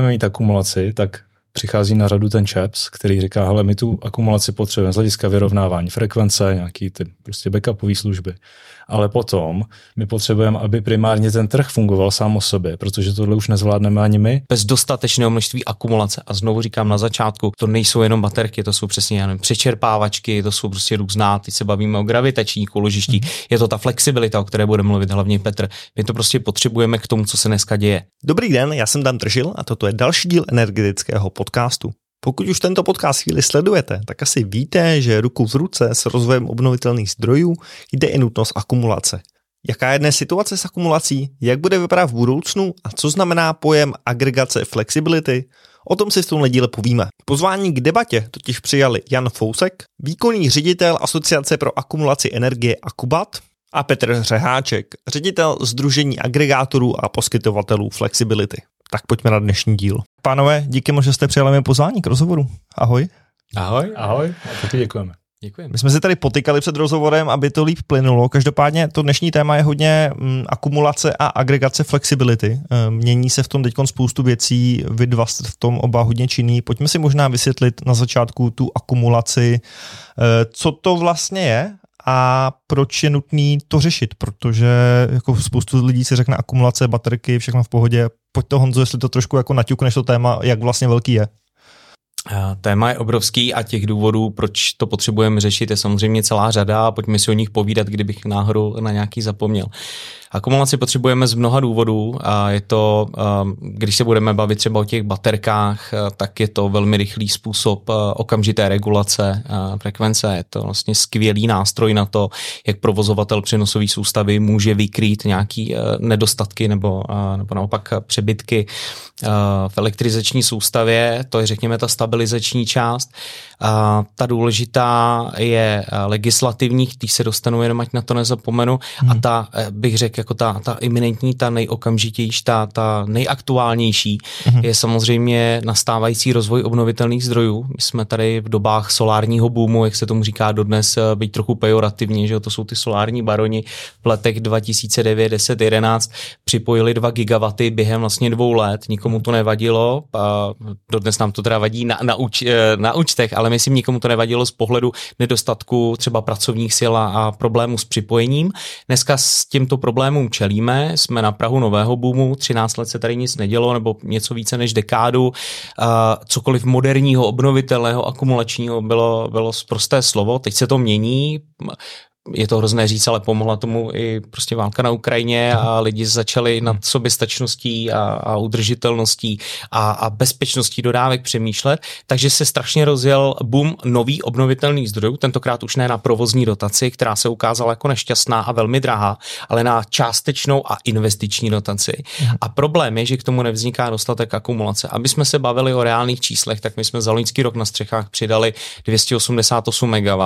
budeme mít akumulaci, tak přichází na řadu ten ČEPS, který říká, hele, my tu akumulaci potřebujeme z hlediska vyrovnávání frekvence, nějaký ty prostě backupové služby. Ale potom my potřebujeme, aby primárně ten trh fungoval sám o sobě, protože tohle už nezvládneme ani my. Bez dostatečného množství akumulace. A znovu říkám na začátku, to nejsou jenom baterky, to jsou přesně já nevím, přečerpávačky, to jsou prostě různá, teď se bavíme o gravitačních úložištích, mm. je to ta flexibilita, o které bude mluvit hlavně Petr. My to prostě potřebujeme k tomu, co se dneska děje. Dobrý den, já jsem Dan Tržil a toto je další díl energetického podcastu. Pokud už tento podcast chvíli sledujete, tak asi víte, že ruku v ruce s rozvojem obnovitelných zdrojů jde i nutnost akumulace. Jaká je dnes situace s akumulací, jak bude vypadat v budoucnu a co znamená pojem agregace flexibility, o tom si v tomhle díle povíme. Pozvání k debatě totiž přijali Jan Fousek, výkonný ředitel Asociace pro akumulaci energie Akubat a Petr Řeháček, ředitel Združení agregátorů a poskytovatelů flexibility. Tak pojďme na dnešní díl. Pánové, díky moc, že jste přijali mi pozvání k rozhovoru. Ahoj. Ahoj. Ahoj, a taky děkujeme. Děkujeme. My jsme se tady potykali před rozhovorem, aby to líp plynulo. Každopádně to dnešní téma je hodně mm, akumulace a agregace flexibility. E, mění se v tom teď spoustu věcí, vy dva jste v tom oba hodně činný. Pojďme si možná vysvětlit na začátku tu akumulaci, e, co to vlastně je a proč je nutný to řešit, protože jako spoustu lidí si řekne akumulace, baterky, všechno v pohodě. Pojď to Honzo, jestli to trošku jako naťukneš to téma, jak vlastně velký je. Téma je obrovský a těch důvodů, proč to potřebujeme řešit, je samozřejmě celá řada a pojďme si o nich povídat, kdybych náhodou na nějaký zapomněl. Akumulaci potřebujeme z mnoha důvodů a je to, um, když se budeme bavit třeba o těch baterkách, uh, tak je to velmi rychlý způsob uh, okamžité regulace frekvence. Je to vlastně skvělý nástroj na to, jak provozovatel přenosové soustavy může vykrýt nějaký nedostatky nebo, nebo naopak přebytky v elektrizační soustavě. To je, řekněme, ta stabilizační část. Ta důležitá je legislativní, když se dostanu, jenom ať na to nezapomenu. Hmm. A ta, eh, bych řekl, jako ta, ta iminentní, ta nejokamžitější, ta, ta nejaktuálnější hmm. je samozřejmě nastávající rozvoj obnovitelných zdrojů. My jsme tady v dobách solárního boomu, jak se tomu říká dodnes, eh, být trochu pejorativně, že to jsou ty solární baroni v letech 2009, 10, 11 připojili 2 gigawaty během vlastně dvou let. Nikomu to nevadilo, a dodnes nám to teda vadí na, na, uč, eh, na účtech, ale myslím, nikomu to nevadilo z pohledu nedostatku třeba pracovních sil a problémů s připojením. Dneska s tímto problémům čelíme, jsme na Prahu nového boomu, 13 let se tady nic nedělo, nebo něco více než dekádu. Cokoliv moderního, obnovitelného, akumulačního bylo, bylo prosté slovo, teď se to mění, je to hrozné říct, ale pomohla tomu i prostě válka na Ukrajině a lidi začali nad soběstačností a, a udržitelností a, a bezpečností dodávek přemýšlet, takže se strašně rozjel boom nový obnovitelných zdrojů, tentokrát už ne na provozní dotaci, která se ukázala jako nešťastná a velmi drahá, ale na částečnou a investiční dotaci. A problém je, že k tomu nevzniká dostatek akumulace. Aby jsme se bavili o reálných číslech, tak my jsme za loňský rok na střechách přidali 288 MW.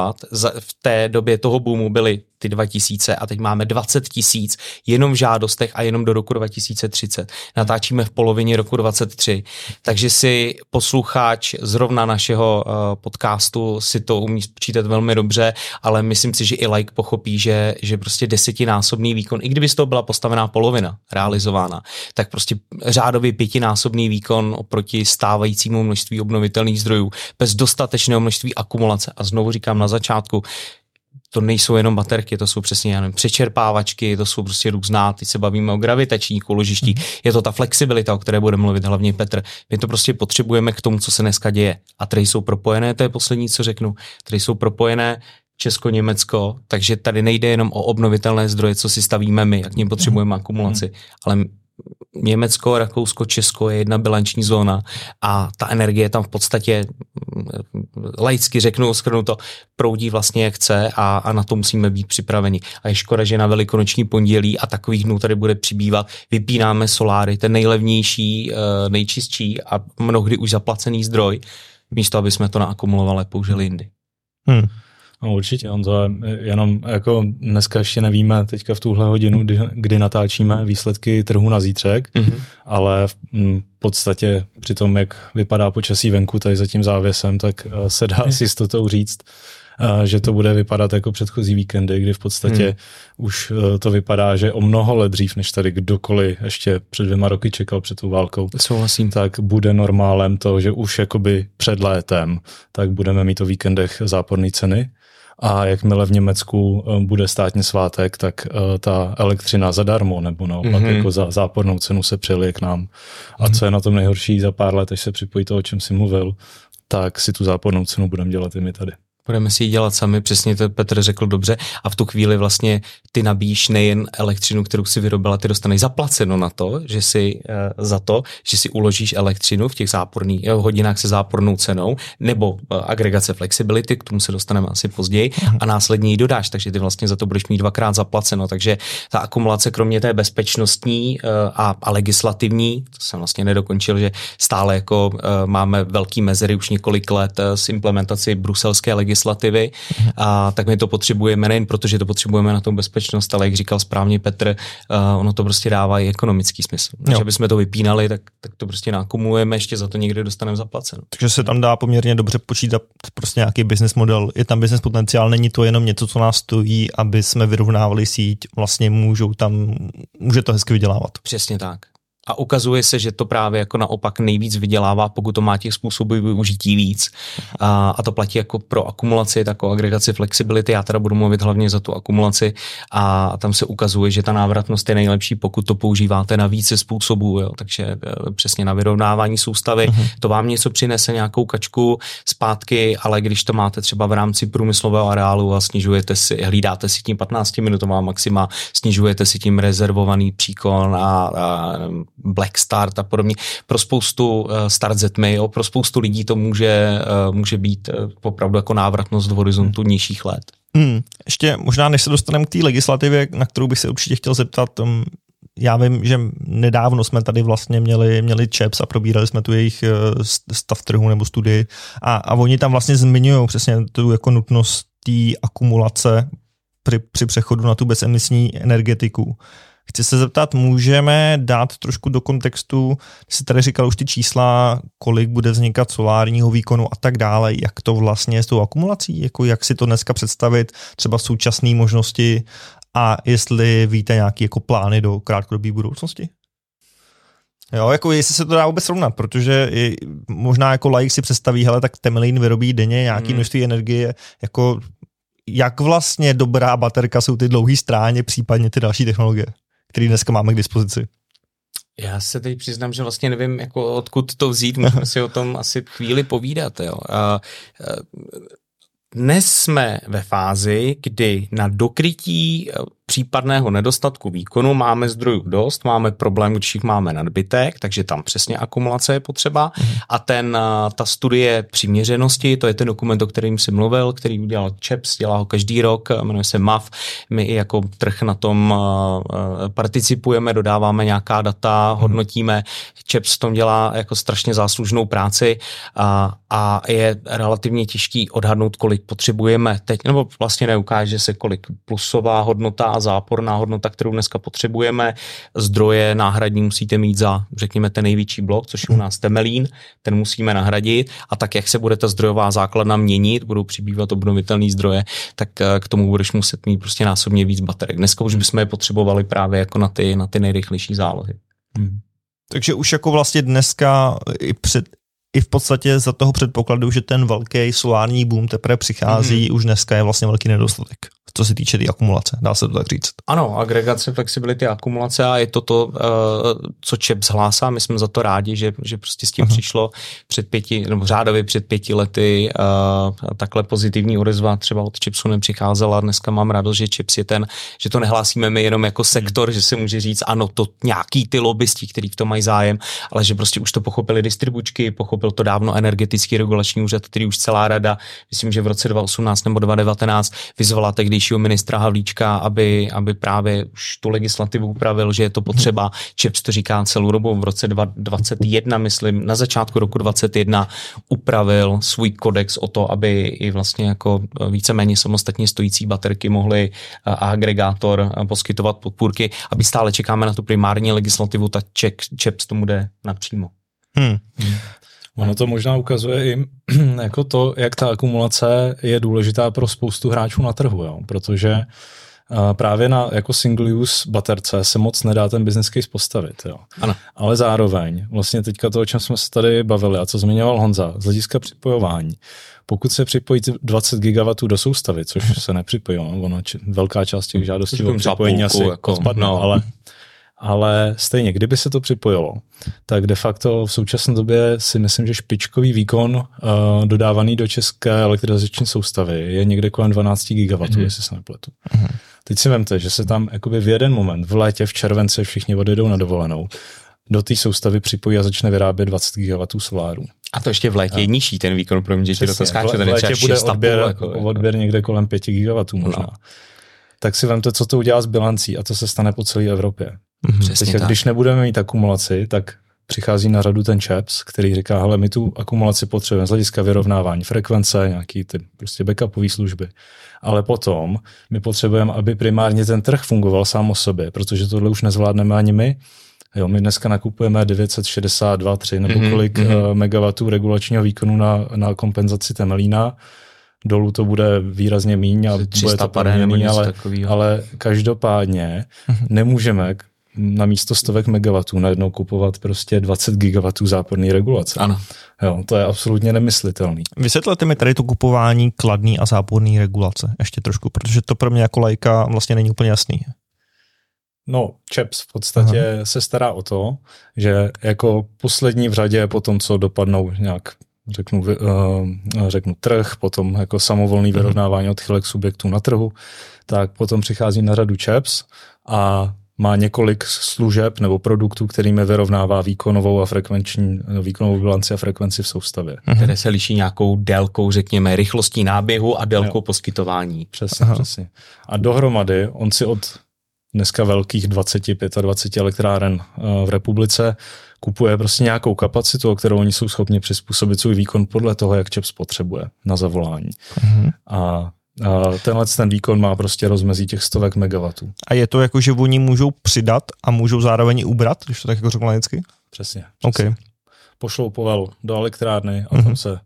V té době toho boomu byly ty 2000 a teď máme 20 tisíc jenom v žádostech a jenom do roku 2030. Natáčíme v polovině roku 23, takže si posluchač zrovna našeho uh, podcastu si to umí spočítat velmi dobře, ale myslím si, že i like pochopí, že, že prostě desetinásobný výkon, i kdyby z toho byla postavená polovina realizována, tak prostě řádově pětinásobný výkon oproti stávajícímu množství obnovitelných zdrojů bez dostatečného množství akumulace. A znovu říkám na začátku, to nejsou jenom baterky, to jsou přesně já nevím, přečerpávačky, to jsou prostě různá, teď se bavíme o gravitačních úložištích, mm. je to ta flexibilita, o které bude mluvit hlavně Petr. My to prostě potřebujeme k tomu, co se dneska děje. A tady jsou propojené, to je poslední, co řeknu, tady jsou propojené Česko, Německo, takže tady nejde jenom o obnovitelné zdroje, co si stavíme my, jak ním potřebujeme mm. akumulaci, ale Německo, Rakousko, Česko je jedna bilanční zóna a ta energie tam v podstatě laicky řeknu, skrnu to, proudí vlastně jak chce a, a na to musíme být připraveni. A je škoda, že na velikonoční pondělí a takových dnů tady bude přibývat, vypínáme soláry, ten nejlevnější, eh, nejčistší a mnohdy už zaplacený zdroj, místo aby jsme to naakumulovali použili jindy. Hmm. No určitě, on to je jenom jako dneska ještě nevíme teďka v tuhle hodinu, kdy, kdy natáčíme výsledky trhu na zítřek, mm-hmm. ale v podstatě při tom, jak vypadá počasí venku tady za tím závěsem, tak eh, se dá s jistotou říct, že to bude vypadat jako předchozí víkendy, kdy v podstatě hmm. už e, to vypadá, že o mnoho let dřív, než tady kdokoliv ještě před dvěma roky čekal před tou válkou, Souhlasím. tak bude normálem to, že už jakoby před létem, tak budeme mít o víkendech záporné ceny a jakmile v Německu e, bude státní svátek, tak e, ta elektřina zadarmo nebo naopak mm-hmm. jako za zápornou cenu se přelije k nám. A mm-hmm. co je na tom nejhorší za pár let, až se připojí to, o čem jsi mluvil, tak si tu zápornou cenu budeme dělat i my tady. Budeme si ji dělat sami, přesně to Petr řekl dobře. A v tu chvíli vlastně ty nabíjíš nejen elektřinu, kterou si vyrobila, ty dostaneš zaplaceno na to, že si uh, za to, že si uložíš elektřinu v těch záporných uh, hodinách se zápornou cenou, nebo uh, agregace flexibility, k tomu se dostaneme asi později, a následně ji dodáš, takže ty vlastně za to budeš mít dvakrát zaplaceno. Takže ta akumulace, kromě té bezpečnostní uh, a, a legislativní, to jsem vlastně nedokončil, že stále jako uh, máme velký mezery už několik let uh, s implementací bruselské legislativy legislativy, a tak my to potřebujeme nejen proto, že to potřebujeme na tom bezpečnost, ale jak říkal správně Petr, uh, ono to prostě dává i ekonomický smysl. Když aby jsme to vypínali, tak, tak to prostě nakumulujeme, ještě za to někde dostaneme zaplaceno. Takže se tam dá poměrně dobře počítat prostě nějaký business model. Je tam business potenciál, není to jenom něco, co nás stojí, aby jsme vyrovnávali síť, vlastně můžou tam, může to hezky vydělávat. Přesně tak. A ukazuje se, že to právě jako naopak nejvíc vydělává, pokud to má těch způsobů využití víc. A, a to platí jako pro akumulaci, tak o agregaci flexibility. Já teda budu mluvit hlavně za tu akumulaci a tam se ukazuje, že ta návratnost je nejlepší, pokud to používáte na více způsobů. Jo. Takže e, přesně na vyrovnávání soustavy. Uh-huh. To vám něco přinese, nějakou kačku zpátky, ale když to máte třeba v rámci průmyslového areálu a snižujete si, hlídáte si tím 15 minutová maxima, snižujete si tím rezervovaný příkon a, a Black Start a podobně. Pro spoustu uh, Start Zmail, pro spoustu lidí to může, uh, může být uh, opravdu jako návratnost do horizontu hmm. nižších let. Hmm. Ještě možná, než se dostaneme k té legislativě, na kterou bych se určitě chtěl zeptat, um, já vím, že nedávno jsme tady vlastně měli, měli ČEPS a probírali jsme tu jejich stav trhu nebo studii a, a oni tam vlastně zmiňují přesně tu jako nutnost té akumulace při, při přechodu na tu bezemisní energetiku. Chci se zeptat, můžeme dát trošku do kontextu, jsi tady říkal už ty čísla, kolik bude vznikat solárního výkonu a tak dále, jak to vlastně je s tou akumulací, jako jak si to dneska představit, třeba současné možnosti a jestli víte nějaké jako plány do krátkodobé budoucnosti? Jo, jako jestli se to dá vůbec srovnat, protože je, možná jako laik si představí, hele, tak Temelín vyrobí denně nějaký hmm. množství energie, jako jak vlastně dobrá baterka jsou ty dlouhé stráně, případně ty další technologie? Který dneska máme k dispozici. Já se teď přiznám, že vlastně nevím, jako odkud to vzít, můžeme si o tom asi chvíli povídat. Jo. A, dnes jsme ve fázi, kdy na dokrytí případného nedostatku výkonu máme zdrojů dost, máme problém, když jich máme nadbytek, takže tam přesně akumulace je potřeba. Mm. A ten, ta studie přiměřenosti, to je ten dokument, o kterým jsem mluvil, který udělal ČEPS, dělá ho každý rok, jmenuje se MAF. My i jako trh na tom participujeme, dodáváme nějaká data, mm. hodnotíme. ČEPS v tom dělá jako strašně záslužnou práci a, a je relativně těžký odhadnout, kolik potřebujeme teď, nebo vlastně neukáže se, kolik plusová hodnota a záporná hodnota, kterou dneska potřebujeme. Zdroje náhradní musíte mít za, řekněme, ten největší blok, což je u nás Temelín, ten musíme nahradit a tak, jak se bude ta zdrojová základna měnit, budou přibývat obnovitelné zdroje, tak eh, k tomu budeš muset mít prostě násobně víc baterek. Dneska už bychom je potřebovali právě jako na ty, na ty nejrychlejší zálohy. Hmm. Takže už jako vlastně dneska i před, i v podstatě za toho předpokladu, že ten velký solární boom teprve přichází, mm-hmm. už dneska je vlastně velký nedostatek co se týče té tý akumulace, dá se to tak říct. Ano, agregace, flexibility, akumulace a je to to, eh, co ČEP zhlásá. My jsme za to rádi, že, že prostě s tím Aha. přišlo před pěti, nebo řádově před pěti lety uh, takhle pozitivní odezva třeba od ČEPSu nepřicházela. Dneska mám radost, že ČEPS je ten, že to nehlásíme my jenom jako sektor, že se může říct, ano, to nějaký ty lobbysti, kteří v tom mají zájem, ale že prostě už to pochopili distribučky, pochopil to dávno energetický regulační úřad, který už celá rada, myslím, že v roce 2018 nebo 2019 vyzvala tehdy tehdejšího ministra Havlíčka, aby, aby právě už tu legislativu upravil, že je to potřeba. ČEPS to říká celou dobu v roce 2021, myslím, na začátku roku 2021 upravil svůj kodex o to, aby i vlastně jako víceméně samostatně stojící baterky mohly a agregátor poskytovat podpůrky, aby stále čekáme na tu primární legislativu, tak ČEPS tomu jde napřímo. Hmm. Ono to možná ukazuje i jako to, jak ta akumulace je důležitá pro spoustu hráčů na trhu, jo? protože právě na jako single use baterce se moc nedá ten business case postavit. Jo. Ano. Ale zároveň, vlastně teďka to, o čem jsme se tady bavili a co zmiňoval Honza, z hlediska připojování, pokud se připojí 20 GW do soustavy, což se nepřipojí, ono, či, velká část těch žádostí o připojení asi jako, odpadne, no. ale ale stejně, kdyby se to připojilo, tak de facto v současné době si myslím, že špičkový výkon uh, dodávaný do české elektrizační soustavy je někde kolem 12 GW, mm-hmm. jestli se nepletu. Mm-hmm. Teď si vemte, že se tam jakoby v jeden moment, v létě, v červenci všichni odjedou na dovolenou, do té soustavy připojí a začne vyrábět 20 GW soláru. A to ještě v létě je nižší ten výkon, pro mě, že to skáče. V létě bude odběr, jako, odběr někde kolem 5 GW možná. No. Tak si vemte, co to udělá s bilancí a to se stane po celé Evropě. Mm-hmm. Teď, když nebudeme mít akumulaci, tak přichází na řadu ten ČEPS, který říká, hele, my tu akumulaci potřebujeme z hlediska vyrovnávání frekvence, nějaký ty prostě backupové služby. Ale potom my potřebujeme, aby primárně ten trh fungoval sám o sobě, protože tohle už nezvládneme ani my. Jo, my dneska nakupujeme 962, 3 nebo mm-hmm, kolik mm-hmm. megawatů regulačního výkonu na, na kompenzaci temelína. Dolů to bude výrazně míň a bude to proměný, ale, ale každopádně mm-hmm. nemůžeme na místo stovek megawatů najednou kupovat prostě 20 gigawatů záporný regulace. Ano. Jo, to je absolutně nemyslitelný. Vysvětlete mi tady to kupování kladný a záporný regulace ještě trošku, protože to pro mě jako lajka vlastně není úplně jasný. No, ČEPS v podstatě Aha. se stará o to, že jako poslední v řadě po tom, co dopadnou nějak řeknu, uh, řeknu trh, potom jako samovolný mhm. vyrovnávání odchylek subjektů na trhu, tak potom přichází na řadu ČEPS a má několik služeb nebo produktů, kterými vyrovnává výkonovou a frekvenční, výkonovou bilanci a frekvenci v soustavě. Mhm. Které se liší nějakou délkou, řekněme, rychlostí náběhu a délkou jo. poskytování. Přesně, Aha. přesně. A dohromady on si od dneska velkých 20-25 elektráren eh, v republice kupuje prostě nějakou kapacitu, o kterou oni jsou schopni přizpůsobit svůj výkon podle toho, jak ČEPS potřebuje na zavolání. A a tenhle ten výkon má prostě rozmezí těch stovek megawatů. A je to jako, že oni můžou přidat a můžou zároveň ubrat, když to tak jako řekl Přesně. přesně. Okay. Pošlou povel do elektrárny a uh-huh. tam se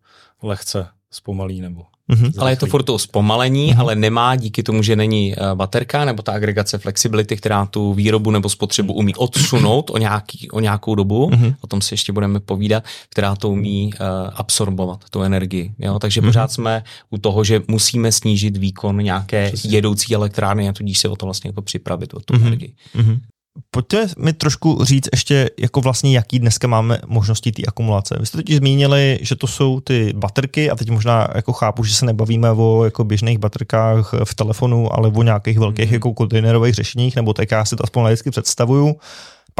lehce zpomalí nebo Mm-hmm. Ale je to furt to zpomalení, mm-hmm. ale nemá díky tomu, že není uh, baterka nebo ta agregace flexibility, která tu výrobu nebo spotřebu umí odsunout o, nějaký, o nějakou dobu, mm-hmm. o tom si ještě budeme povídat, která to umí uh, absorbovat, tu energii. Jo? Takže mm-hmm. pořád jsme u toho, že musíme snížit výkon nějaké Přesně. jedoucí elektrárny a tudíž se o to vlastně jako připravit, o tu mm-hmm. energii. Mm-hmm. Pojďte mi trošku říct ještě, jako vlastně jaký dneska máme možnosti té akumulace. Vy jste totiž zmínili, že to jsou ty baterky a teď možná jako chápu, že se nebavíme o jako běžných baterkách v telefonu, ale o nějakých velkých mm. jako kontejnerových řešeních, nebo tak já si to aspoň vždycky představuju.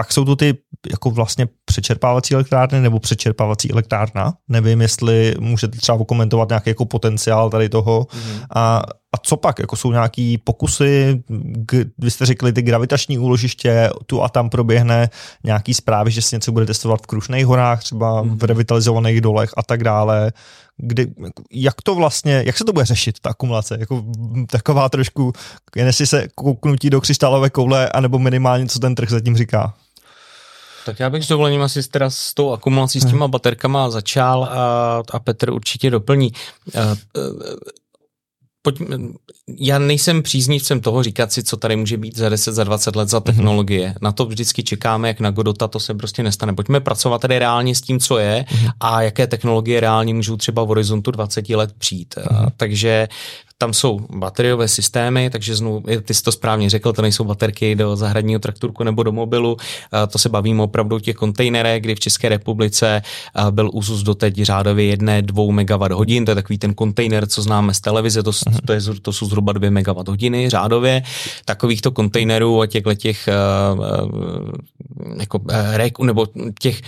Pak jsou to ty jako vlastně přečerpávací elektrárny nebo přečerpávací elektrárna. Nevím, jestli můžete třeba komentovat nějaký jako potenciál tady toho. Mm. A, a co pak? Jako jsou nějaký pokusy, k, vy jste řekli ty gravitační úložiště, tu a tam proběhne nějaký zprávy, že se něco bude testovat v Krušných horách, třeba mm. v revitalizovaných dolech a tak dále. Kdy, jak to vlastně, jak se to bude řešit, ta akumulace? Jako taková trošku, jen jestli se kouknutí do křišťálové koule, anebo minimálně, co ten trh zatím říká. Tak já bych s dovolením asi teda s tou akumulací, s těma hmm. baterkama začal a, a Petr určitě doplní. Pojď, já nejsem příznivcem toho říkat si, co tady může být za 10, za 20 let za mhm. technologie. Mm-hmm. Na to vždycky čekáme, jak na Godota, to se prostě nestane. Pojďme pracovat tady reálně s tím, co je mm-hmm. a jaké technologie reálně můžou třeba v horizontu 20 let přijít. Mm-hmm. Takže tam jsou bateriové systémy, takže znovu, ty jsi to správně řekl, to nejsou baterky do zahradního traktorku nebo do mobilu, to se bavíme opravdu o těch kontejnerech, kdy v České republice byl úzus doteď řádově jedné, dvou megawatt hodin, to je takový ten kontejner, co známe z televize, to. To, je, to jsou zhruba dvě megawatt hodiny řádově. Takovýchto kontejnerů a těchto těch jako rek, nebo těch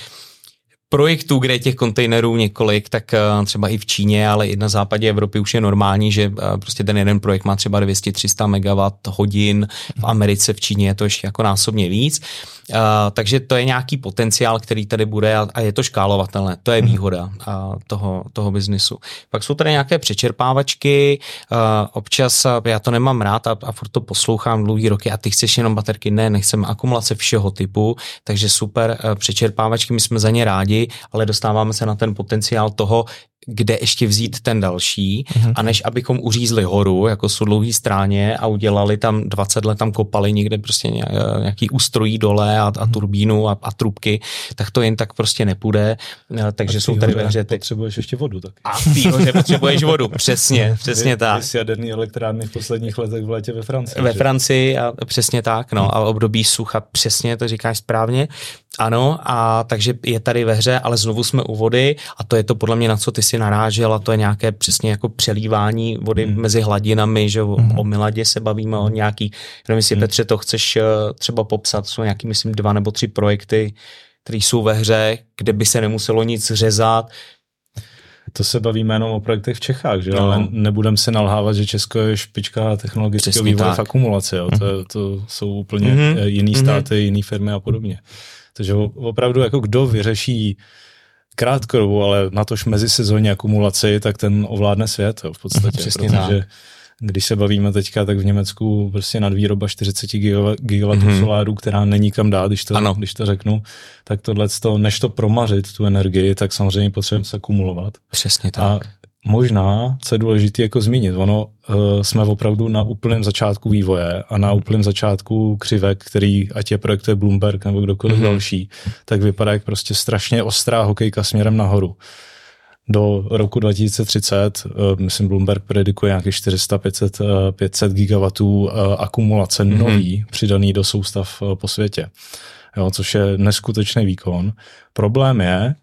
projektů, kde je těch kontejnerů několik, tak eh, třeba i v Číně, ale i na západě Evropy už je normální, že eh, prostě ten jeden projekt má třeba 200-300 MW hodin, v Americe, v Číně je to ještě jako násobně víc. Uh, takže to je nějaký potenciál, který tady bude a, je to škálovatelné. To je mhm. výhoda toho, toho biznisu. Pak jsou tady nějaké přečerpávačky, občas já to nemám rád a, a furt to poslouchám dlouhý roky a ty chceš jenom baterky. Ne, nechceme akumulace všeho typu, takže super přečerpávačky, my jsme za ně rádi, ale dostáváme se na ten potenciál toho, kde ještě vzít ten další mm-hmm. a než abychom uřízli horu jako sudlouhý stráně a udělali tam 20 let tam kopali někde prostě nějaký ústrojí dole a, a mhm. turbínu a, a trubky, tak to jen tak prostě nepůjde. Eh, takže jsou tady ve hře ty... Potřebuješ ještě vodu tak. A v potřebuješ vodu, přesně, přesně tak. Vy jaderný elektrárny v posledních letech v létě ve Francii. Ve že? Francii a přesně tak, no hmm. a období sucha, přesně to říkáš správně. Ano, a takže je tady ve hře, ale znovu jsme u vody a to je to podle mě, na co ty si narážel a to je nějaké přesně jako přelívání vody mm. mezi hladinami, že mm. o miladě se bavíme, o nějaký, nevím, jestli mm. Petře to chceš eh, třeba popsat, jsou nějaký, myslím, dva nebo tři projekty, které jsou ve hře, kde by se nemuselo nic řezat, to se bavíme jenom o projektech v Čechách, že? No. ale nebudeme se nalhávat, že Česko je špička technologického vývoje v akumulaci. Jo? To, mhm. to jsou úplně mm. jiný mhm. státy, mm. jiné firmy a podobně. Takže opravdu jako kdo vyřeší krátkodobou, ale na tož mezisezónní akumulaci, tak ten ovládne svět jo, v podstatě. Přesně protože tak. když se bavíme teďka, tak v Německu prostě nadvýroba 40 gigawatů mm-hmm. solárů, která není kam dát, když to, ano. když to řeknu, tak tohle, než to promařit, tu energii, tak samozřejmě potřebujeme se akumulovat. Přesně tak. A možná, co je důležité jako zmínit, ono uh, jsme opravdu na úplném začátku vývoje a na úplném začátku křivek, který, ať je projektuje Bloomberg nebo kdokoliv mm-hmm. další, tak vypadá jak prostě strašně ostrá hokejka směrem nahoru. Do roku 2030, uh, eh, myslím, Bloomberg predikuje nějakých 400-500 uh, 500 gigawatů uh, akumulace mm-hmm. nový, přidaný do soustav uh, po světě jo, což je neskutečný výkon. Problém je,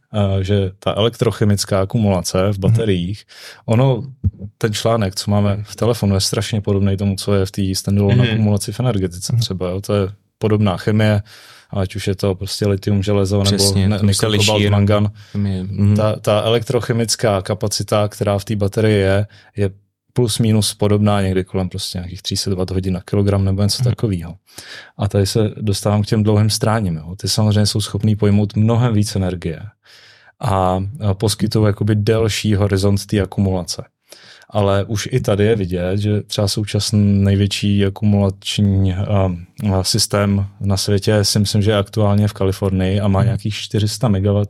že ta elektrochemická akumulace v bateriích, ono, ten článek, co máme v telefonu, je strašně podobný tomu, co je v té standalone mm-hmm. akumulaci v energetice třeba. Jo, to je podobná chemie, ať už je to prostě litium, železo Přesně, nebo ne, kobalt, mangan. Mm-hmm. Ta, ta elektrochemická kapacita, která v té baterii je, je plus minus podobná někdy kolem prostě nějakých 300 Wh hodin na kilogram nebo něco hmm. takového. A tady se dostávám k těm dlouhým stráním. Jo. Ty samozřejmě jsou schopný pojmout mnohem víc energie a poskytují jakoby delší horizont té akumulace ale už i tady je vidět, že třeba současný největší akumulační uh, systém na světě si myslím, že je aktuálně v Kalifornii a má nějakých 400 MW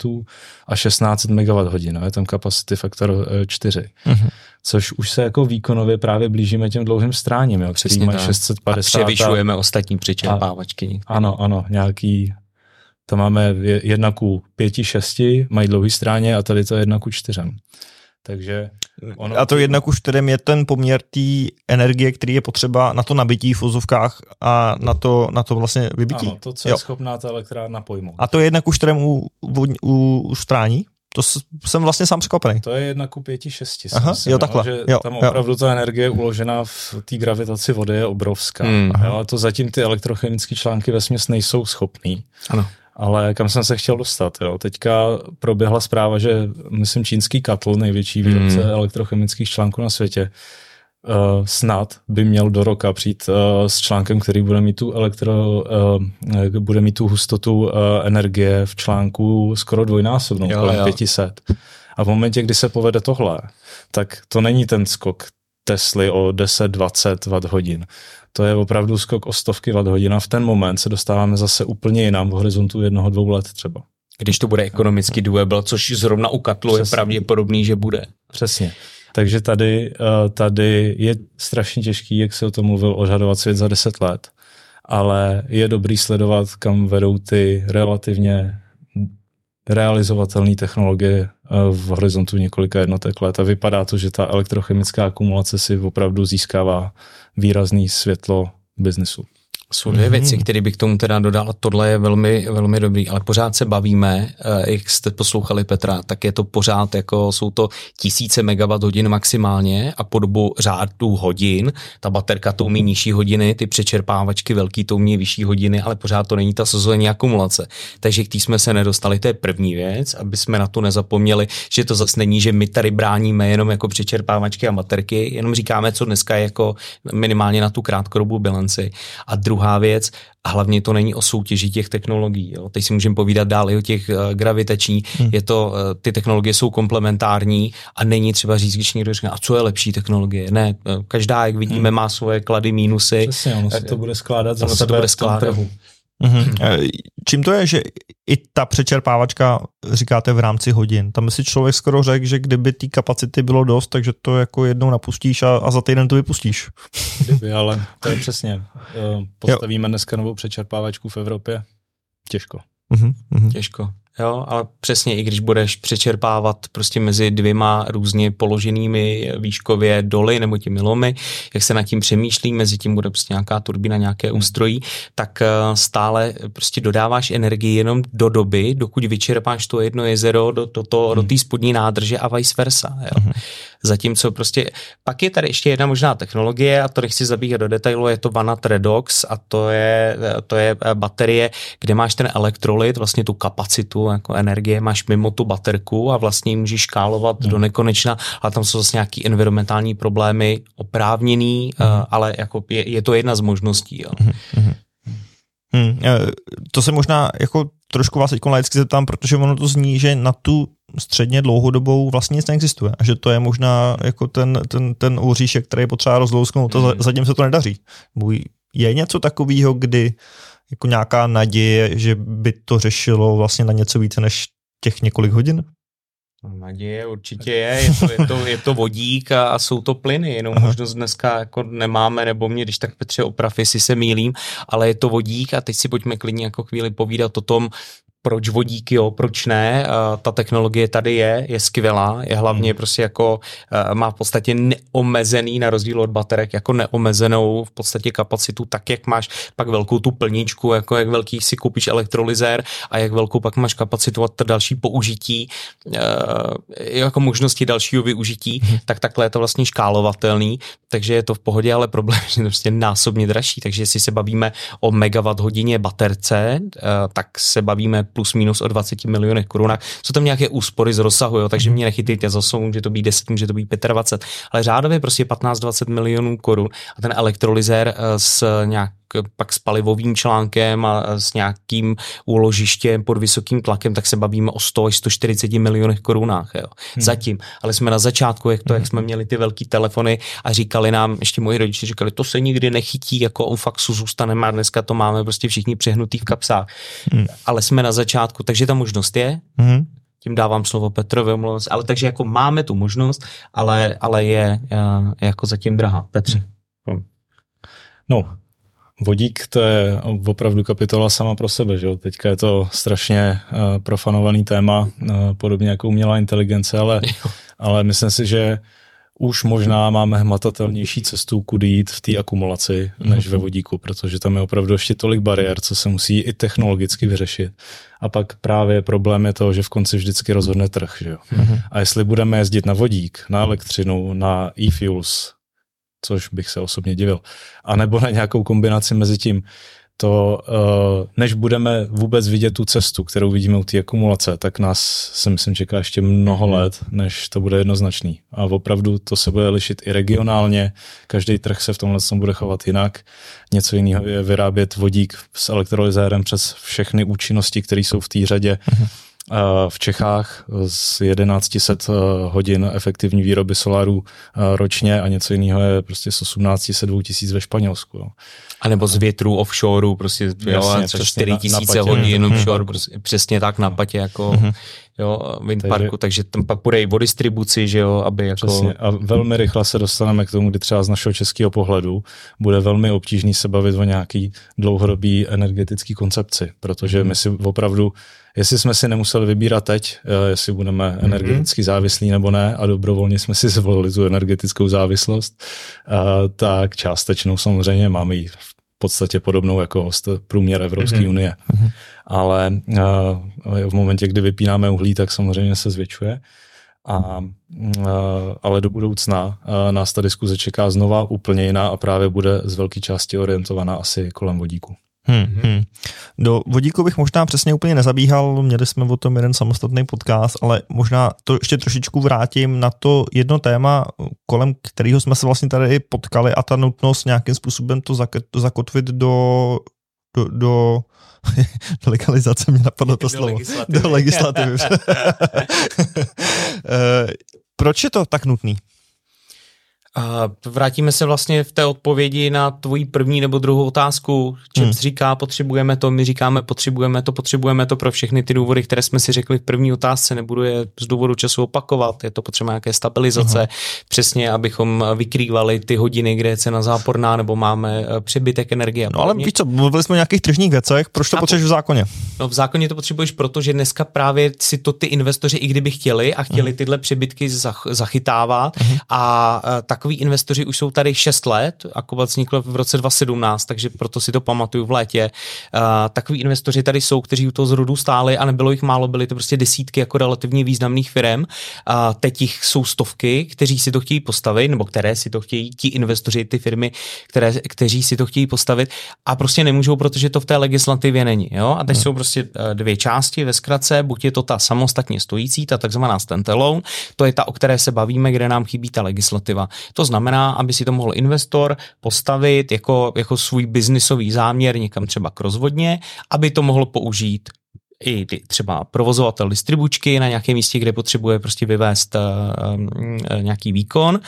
a 16 MWh. Je tam capacity faktor 4. Uh-huh. Což už se jako výkonově právě blížíme těm dlouhým stráním, jo, který má 650. A převyšujeme a, ostatní přičerpávačky. A, ano, ano, nějaký to máme jedna ku pěti, šesti, mají dlouhý stráně a tady to je jedna ku čtyřem. Takže ono... A to jednak už kterém je ten poměr té energie, který je potřeba na to nabití v vozovkách a na to, na to vlastně vybití. Ano, to, co jo. je schopná ta elektrárna pojmout. A to je jednak už kterém u, u, u strání? To jsem vlastně sám překvapený. To je jedna ku pěti, šesti. Aha, myslím, jo, takhle. že jo, tam opravdu jo. ta energie uložená v té gravitaci vody je obrovská. Mm, jo, a to zatím ty elektrochemické články ve směs nejsou schopný. Ano ale kam jsem se chtěl dostat. Jo? Teďka proběhla zpráva, že myslím čínský Katl, největší výrobce mm. elektrochemických článků na světě, uh, snad by měl do roka přijít uh, s článkem, který bude mít tu elektro, uh, bude mít tu hustotu uh, energie v článku skoro dvojnásobnou, jo, kolem jo. 500. A v momentě, kdy se povede tohle, tak to není ten skok Tesly o 10-20 Wh hodin to je opravdu skok o stovky watt hodina. V ten moment se dostáváme zase úplně jinam v horizontu jednoho, dvou let třeba. Když to bude ekonomicky doable, což zrovna u Katlu Přesně. je pravděpodobný, že bude. Přesně. Takže tady, eh, tady je strašně těžký, jak se o tom mluvil, odhadovat svět za 10 let, ale je dobrý sledovat, kam vedou ty relativně realizovatelné technologie eh, v horizontu několika jednotek let a vypadá to, že ta elektrochemická akumulace si opravdu získává výrazný světlo biznesu. Jsou dvě mm-hmm. věci, které bych k tomu teda dodal. Tohle je velmi, velmi dobrý, ale pořád se bavíme, eh, jak jste poslouchali Petra, tak je to pořád jako, jsou to tisíce megawatt hodin maximálně a po dobu řádu hodin, ta baterka to umí nižší hodiny, ty přečerpávačky velký to umí vyšší hodiny, ale pořád to není ta sezónní akumulace. Takže k tý jsme se nedostali, to je první věc, aby jsme na to nezapomněli, že to zase není, že my tady bráníme jenom jako přečerpávačky a baterky, jenom říkáme, co dneska je jako minimálně na tu krátkodobou bilanci. A druhá věc, a hlavně to není o soutěži těch technologií. Jo. Teď si můžeme povídat dál i o těch uh, gravitačních. Hmm. Je to, uh, ty technologie jsou komplementární a není třeba říct, když někdo říká, a co je lepší technologie. Ne, uh, každá, jak vidíme, hmm. má svoje klady, mínusy. Přesně, ono se to bude skládat za to bude skládat. trhu. Mm-hmm. Čím to je, že i ta přečerpávačka říkáte v rámci hodin? Tam by si člověk skoro řekl, že kdyby té kapacity bylo dost, takže to jako jednou napustíš a, a za týden to vypustíš. Kdyby, ale to je přesně. Eh, postavíme jo. dneska novou přečerpávačku v Evropě? Těžko. Mm-hmm. Těžko. Jo, ale přesně, i když budeš přečerpávat prostě mezi dvěma různě položenými výškově doly nebo těmi lomy, jak se nad tím přemýšlí, mezi tím bude prostě nějaká turbína, nějaké ústrojí, tak eh, stále prostě dodáváš energii jenom do doby, dokud vyčerpáš to jedno jezero do, do, do, do té spodní nádrže a vice versa. Jo. Mhm. Zatímco prostě, pak je tady ještě jedna možná technologie a to nechci zabíhat do detailu, je to Vanat Redox a to je, to je eh, baterie, kde máš ten elektrolyt, vlastně tu kapacitu jako energie máš mimo tu baterku a vlastně ji můžeš škálovat hmm. do nekonečna, a tam jsou zase nějaký environmentální problémy oprávněný, hmm. uh, ale jako je, je to jedna z možností. Jo. Hmm. Hmm. Hmm. To se možná jako trošku vás teď laicky zeptám, protože ono to zní, že na tu středně dlouhodobou vlastně nic neexistuje. A že to je možná jako ten, ten, ten úříšek, který je potřeba rozlousknout a hmm. zatím se to nedaří. Je něco takového, kdy jako nějaká naděje, že by to řešilo vlastně na něco více než těch několik hodin? Naděje určitě je, je to, je to, je to vodík a, a jsou to plyny, jenom Aha. možnost dneska jako nemáme, nebo mě, když tak Petře oprav, jestli se mýlím, ale je to vodík a teď si pojďme klidně jako chvíli povídat o tom, proč vodík, jo, proč ne, ta technologie tady je, je skvělá, je hlavně hmm. prostě jako, má v podstatě neomezený, na rozdíl od baterek, jako neomezenou v podstatě kapacitu, tak jak máš pak velkou tu plničku, jako jak velký si koupíš elektrolyzér a jak velkou pak máš kapacitu a další použití, jako možnosti dalšího využití, hmm. tak takhle je to vlastně škálovatelný, takže je to v pohodě, ale problém je, že to prostě násobně dražší, takže jestli se bavíme o megawatt hodině baterce, tak se bavíme plus minus o 20 milionech korunách. Jsou tam nějaké úspory z rozsahu, jo, takže mě nechytejte za jsou, může to být 10, může to být 25, ale řádově prostě 15-20 milionů korun a ten elektrolyzér eh, s nějak pak s palivovým článkem a s nějakým úložištěm pod vysokým tlakem, tak se bavíme o 100 až 140 milionech korunách. Jo. Hmm. Zatím. Ale jsme na začátku, jak to, jak jsme měli ty velký telefony a říkali nám, ještě moji rodiče říkali, to se nikdy nechytí, jako u faxu zůstaneme a dneska to máme prostě všichni přehnutý v kapsách. Hmm. Ale jsme na začátku, takže ta možnost je. Hmm tím dávám slovo Petrovi, omlouvám ale takže jako máme tu možnost, ale, ale je, je, je jako zatím drahá. Petře. No, Vodík to je opravdu kapitola sama pro sebe, že jo? Teďka je to strašně uh, profanovaný téma, uh, podobně jako umělá inteligence, ale, ale myslím si, že už možná máme hmatatelnější cestu, kudy jít v té akumulaci, než ve vodíku, protože tam je opravdu ještě tolik bariér, co se musí i technologicky vyřešit. A pak právě problém je to, že v konci vždycky rozhodne trh. Že jo? Mm-hmm. A jestli budeme jezdit na vodík, na elektřinu, na e-fuels, což bych se osobně divil. A nebo na nějakou kombinaci mezi tím, to, eh, než budeme vůbec vidět tu cestu, kterou vidíme u té akumulace, tak nás se myslím čeká ještě mnoho hmm. let, než to bude jednoznačný. A opravdu to se bude lišit i regionálně, každý trh se v tomhle bude chovat jinak. Něco jiného je vyrábět vodík s elektrolyzérem přes všechny účinnosti, které jsou v té řadě. Hmm v Čechách z 1100 eh, hodin efektivní výroby solarů eh, ročně a něco jiného je prostě z 1800 2000 ve Španělsku. Jo. A nebo z větru offshore, prostě Jasně, jo, 4000 hodin mhm. offshore, prostě, přesně tak na patě jako mm-hmm. jo, windparku, takže, takže tam pak bude i o distribuci, že jo, aby jako... Přesně. A velmi rychle se dostaneme k tomu, kdy třeba z našeho českého pohledu bude velmi obtížný se bavit o nějaký dlouhodobý energetický koncepci, protože my si opravdu jestli jsme si nemuseli vybírat teď, eh, jestli budeme mm-hmm. energeticky závislí nebo ne a dobrovolně jsme si zvolili tu energetickou závislost, eh, tak částečnou samozřejmě máme ji podstatě podobnou jako průměr Evropské mm-hmm. unie. Mm-hmm. Ale eh, v momentě, kdy vypínáme uhlí, tak samozřejmě se zvětšuje. A, ale do budoucna nás ta diskuze čeká znova úplně jiná a právě bude z velké části orientovaná asi kolem vodíku. Hmm, mhm. hmm. Do vodíku bych možná přesně úplně nezabíhal, měli jsme o tom jeden samostatný podcast, ale možná to ještě trošičku vrátím na to jedno téma, kolem kterého jsme se vlastně tady potkali a ta nutnost nějakým způsobem to zakotvit do, do, do do legalizace mě napadlo to do slovo. Legislativy. Do legislativy. Eh, proč je to tak nutný? A vrátíme se vlastně v té odpovědi na tvoji první nebo druhou otázku. Čeps hmm. říká, potřebujeme to, my říkáme, potřebujeme to, potřebujeme to pro všechny ty důvody, které jsme si řekli v první otázce, nebudu je z důvodu času opakovat, je to potřeba nějaké stabilizace, hmm. přesně, abychom vykrývali ty hodiny, kde je cena záporná, nebo máme eh, přebytek energie. No ale víš co, mluvili jsme o nějakých tržních věcech, proč to potřebuješ v zákoně? No v zákoně to potřebuješ, protože dneska právě si to ty investoři, i kdyby chtěli a chtěli hmm. tyhle přebytky zachytávat hmm. a eh, tak takový investoři už jsou tady 6 let, Akovat vznikl v roce 2017, takže proto si to pamatuju v létě. Uh, takový investoři tady jsou, kteří u toho zrodu stáli a nebylo jich málo, byly to prostě desítky jako relativně významných firm. Uh, teď jich jsou stovky, kteří si to chtějí postavit, nebo které si to chtějí, ti investoři, ty firmy, které, kteří si to chtějí postavit a prostě nemůžou, protože to v té legislativě není. Jo? A teď hmm. jsou prostě uh, dvě části ve zkratce, buď je to ta samostatně stojící, ta takzvaná standalone, to je ta, o které se bavíme, kde nám chybí ta legislativa. To znamená, aby si to mohl investor postavit jako, jako svůj biznisový záměr někam třeba k rozvodně, aby to mohl použít i třeba provozovatel distribučky na nějakém místě, kde potřebuje prostě vyvést uh, uh, nějaký výkon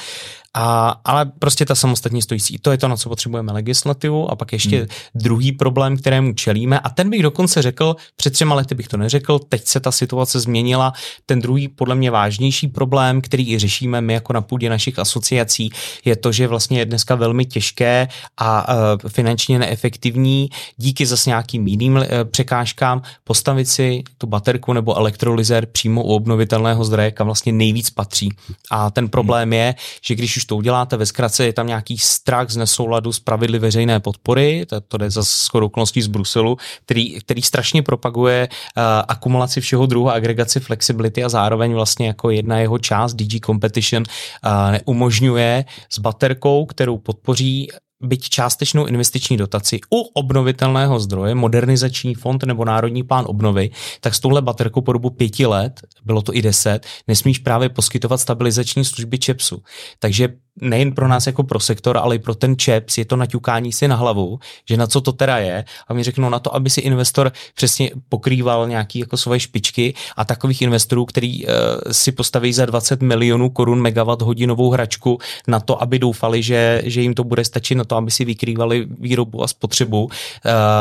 a, ale prostě ta samostatně stojící, to je to, na co potřebujeme legislativu a pak ještě hmm. druhý problém, kterému čelíme a ten bych dokonce řekl, před třema lety bych to neřekl, teď se ta situace změnila, ten druhý podle mě vážnější problém, který i řešíme my jako na půdě našich asociací, je to, že vlastně je dneska velmi těžké a uh, finančně neefektivní díky zase nějakým jiným uh, překážkám postavit si tu baterku nebo elektrolyzer přímo u obnovitelného zdroje, kam vlastně nejvíc patří. A ten problém hmm. je, že když už to uděláte, ve zkratce je tam nějaký strach z nesouladu s pravidly veřejné podpory, to, to jde za shodou okolností z Bruselu, který, který strašně propaguje uh, akumulaci všeho druhu, agregaci flexibility a zároveň vlastně jako jedna jeho část DG Competition uh, umožňuje s baterkou, kterou podpoří byť částečnou investiční dotaci u obnovitelného zdroje, modernizační fond nebo národní plán obnovy, tak s touhle baterkou po dobu pěti let, bylo to i deset, nesmíš právě poskytovat stabilizační služby ČEPSu. Takže nejen pro nás jako pro sektor, ale i pro ten ČEPS je to naťukání si na hlavu, že na co to teda je. A mi řeknou na to, aby si investor přesně pokrýval nějaký jako svoje špičky a takových investorů, který uh, si postaví za 20 milionů korun megawatt hodinovou hračku na to, aby doufali, že, že jim to bude stačit na to, aby si vykrývali výrobu a spotřebu, uh,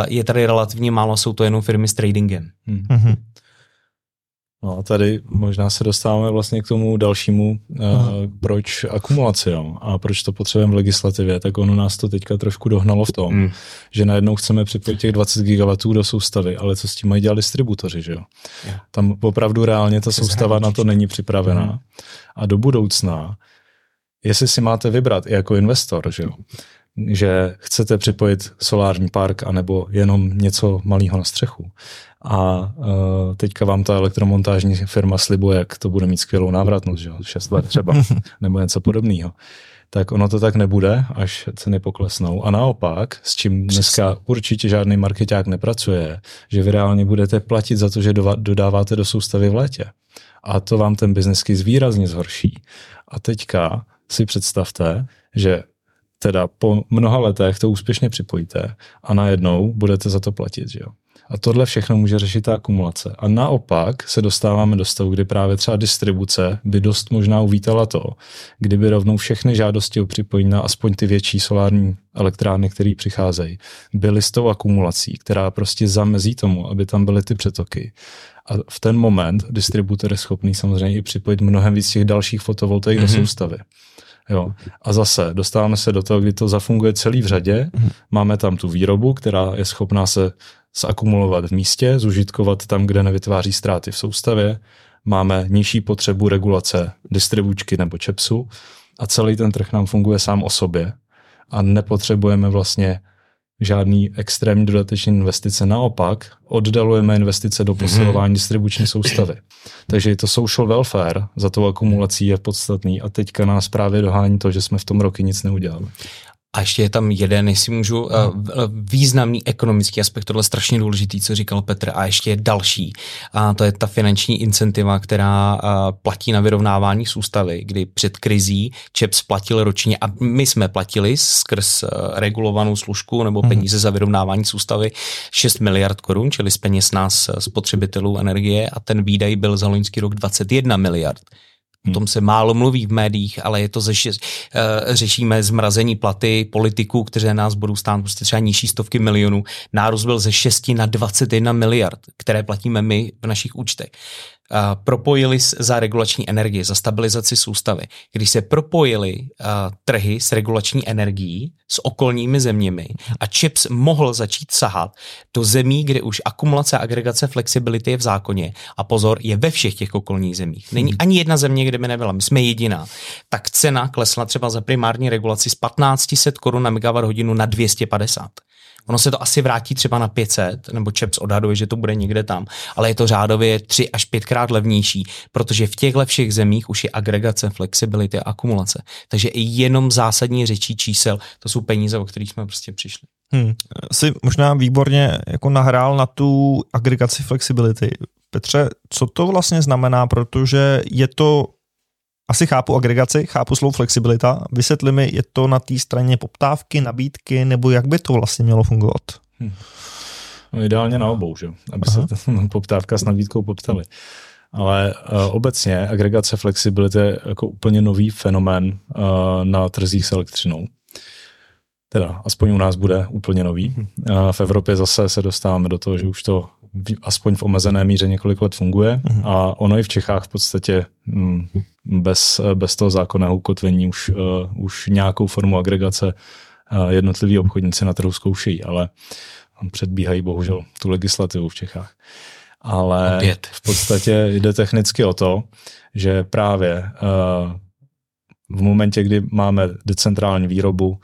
je tady relativně málo, jsou to jenom firmy s tradingem. Hmm. Mm-hmm. No a tady možná se dostáváme vlastně k tomu dalšímu, uh, proč akumulace jo, a proč to potřebujeme v legislativě, tak ono nás to teďka trošku dohnalo v tom, mm. že najednou chceme připojit těch 20 gigawatů do soustavy, ale co s tím mají dělat distributoři, že jo? Yeah. Tam opravdu reálně ta soustava na to není připravená. Mm. A do budoucna, jestli si máte vybrat i jako investor, že jo, že chcete připojit solární park anebo jenom něco malého na střechu, a uh, teďka vám ta elektromontážní firma slibuje, jak to bude mít skvělou návratnost, že 6 let třeba, nebo něco podobného. Tak ono to tak nebude, až ceny poklesnou. A naopak, s čím dneska určitě žádný marketák nepracuje, že vy reálně budete platit za to, že dodáváte do soustavy v létě. A to vám ten business case výrazně zhorší. A teďka si představte, že teda po mnoha letech to úspěšně připojíte a najednou budete za to platit. Že jo? A tohle všechno může řešit ta akumulace. A naopak se dostáváme do stavu, kdy právě třeba distribuce by dost možná uvítala to, kdyby rovnou všechny žádosti o připojení na aspoň ty větší solární elektrárny, které přicházejí, byly s tou akumulací, která prostě zamezí tomu, aby tam byly ty přetoky. A v ten moment distributor je schopný samozřejmě i připojit mnohem víc těch dalších fotovoltaik mm-hmm. do mhm. soustavy. Jo. A zase dostáváme se do toho, kdy to zafunguje celý v řadě. Mm-hmm. Máme tam tu výrobu, která je schopná se zakumulovat v místě, zužitkovat tam, kde nevytváří ztráty v soustavě. Máme nižší potřebu regulace distribučky nebo čepsu a celý ten trh nám funguje sám o sobě a nepotřebujeme vlastně žádný extrémní dodatečné investice. Naopak oddalujeme investice do posilování distribuční soustavy. Takže to social welfare za tou akumulací je podstatný a teďka nás právě dohání to, že jsme v tom roky nic neudělali. A ještě je tam jeden, jestli můžu, uh, významný ekonomický aspekt, tohle je strašně důležitý, co říkal Petr, a ještě je další. A to je ta finanční incentiva, která uh, platí na vyrovnávání soustavy, kdy před krizí ČEPS platil ročně, a my jsme platili skrz uh, regulovanou služku nebo mhm. peníze za vyrovnávání soustavy 6 miliard korun, čili z peněz nás spotřebitelů energie, a ten výdaj byl za loňský rok 21 miliard O tom se málo mluví v médiích, ale je to ze, uh, řešíme zmrazení platy politiků, kteří nás budou stát prostě třeba nižší stovky milionů. Nárůst byl ze 6 na 21 miliard, které platíme my v našich účtech propojili za regulační energii, za stabilizaci soustavy. Když se propojili trhy s regulační energií s okolními zeměmi a CHIPS mohl začít sahat do zemí, kde už akumulace a agregace flexibility je v zákoně a pozor, je ve všech těch okolních zemích. Není ani jedna země, kde by nebyla, my jsme jediná. Tak cena klesla třeba za primární regulaci z 1500 korun na megawatt hodinu na 250. Ono se to asi vrátí třeba na 500, nebo ČEPS odhaduje, že to bude někde tam, ale je to řádově 3 až 5 krát levnější, protože v těch lepších zemích už je agregace, flexibility a akumulace. Takže i jenom zásadní řečí čísel, to jsou peníze, o kterých jsme prostě přišli. Hmm. Jsi možná výborně jako nahrál na tu agregaci flexibility. Petře, co to vlastně znamená, protože je to asi chápu agregaci, chápu slovo flexibilita. Vysvětli mi, je to na té straně poptávky, nabídky, nebo jak by to vlastně mělo fungovat? Hmm. No, ideálně na obou, že? aby Aha. se ta poptávka s nabídkou poptali. Ale uh, obecně agregace flexibility je jako úplně nový fenomén uh, na trzích s elektřinou. Teda aspoň u nás bude úplně nový. Uh, v Evropě zase se dostáváme do toho, že už to aspoň v omezené míře několik let funguje uh-huh. a ono i v Čechách v podstatě mm, bez, bez toho zákonného ukotvení už, uh, už nějakou formu agregace uh, jednotliví obchodníci na trhu zkoušejí, ale předbíhají bohužel tu legislativu v Čechách. Ale Opět. v podstatě jde technicky o to, že právě uh, v momentě, kdy máme decentrální výrobu,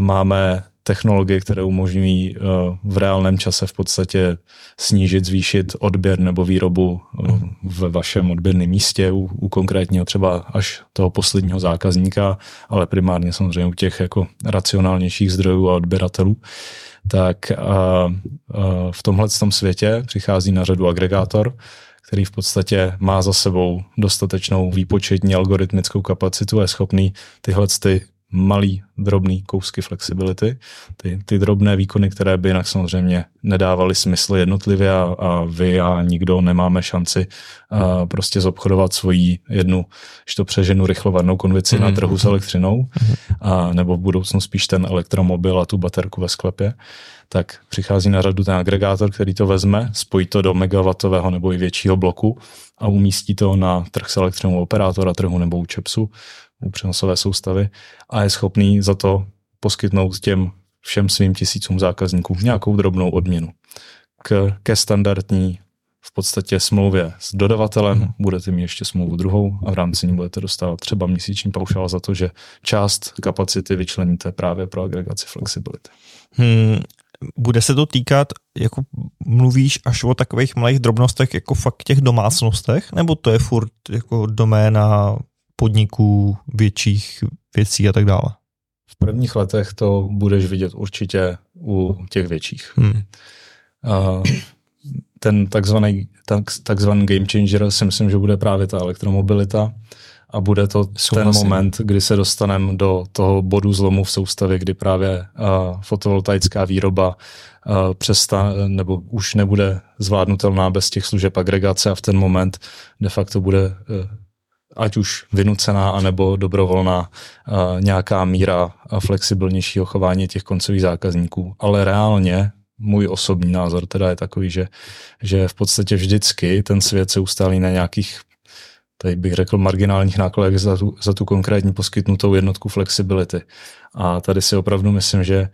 máme technologie, které umožňují eh, v reálném čase v podstatě snížit, zvýšit odběr nebo výrobu eh, ve vašem odběrném místě u, u konkrétního třeba až toho posledního zákazníka, ale primárně samozřejmě u těch jako racionálnějších zdrojů a odběratelů. Tak a, a v tomhle tom světě přichází na řadu agregátor, který v podstatě má za sebou dostatečnou výpočetní algoritmickou kapacitu a je schopný tyhle ty malý, drobný kousky flexibility, ty, ty drobné výkony, které by jinak samozřejmě nedávaly smysl jednotlivě a, a vy a nikdo nemáme šanci a prostě zobchodovat svoji jednu, když to přeženu, rychlovarnou konvici mm-hmm. na mhm. trhu s elektřinou, mm-hmm. a, nebo v budoucnu spíš ten elektromobil a tu baterku ve sklepě, tak přichází na řadu ten agregátor, který to vezme, spojí to do megawattového nebo i většího bloku a umístí to na trh s elektřinou operátora trhu nebo u ČEPSu, přenosové soustavy a je schopný za to poskytnout těm všem svým tisícům zákazníků nějakou drobnou odměnu. K, ke standardní v podstatě smlouvě s dodavatelem, hmm. budete mít ještě smlouvu druhou a v rámci ní budete dostávat třeba měsíční paušál za to, že část kapacity vyčleníte právě pro agregaci flexibility. Hmm, bude se to týkat, jako mluvíš až o takových malých drobnostech, jako fakt těch domácnostech, nebo to je furt jako doména podniků, větších věcí a tak dále? V prvních letech to budeš vidět určitě u těch větších. Hmm. ten takzvaný, tak, takzvaný game changer si myslím, že bude právě ta elektromobilita a bude to Souhlasím. ten moment, kdy se dostaneme do toho bodu zlomu v soustavě, kdy právě uh, fotovoltaická výroba uh, přesta, nebo už nebude zvládnutelná bez těch služeb agregace a v ten moment de facto bude uh, ať už vynucená, anebo dobrovolná nějaká míra flexibilnějšího chování těch koncových zákazníků. Ale reálně můj osobní názor teda je takový, že, že v podstatě vždycky ten svět se ustálí na nějakých tady bych řekl, marginálních nákladech za tu, za tu konkrétní poskytnutou jednotku flexibility. A tady si opravdu myslím, že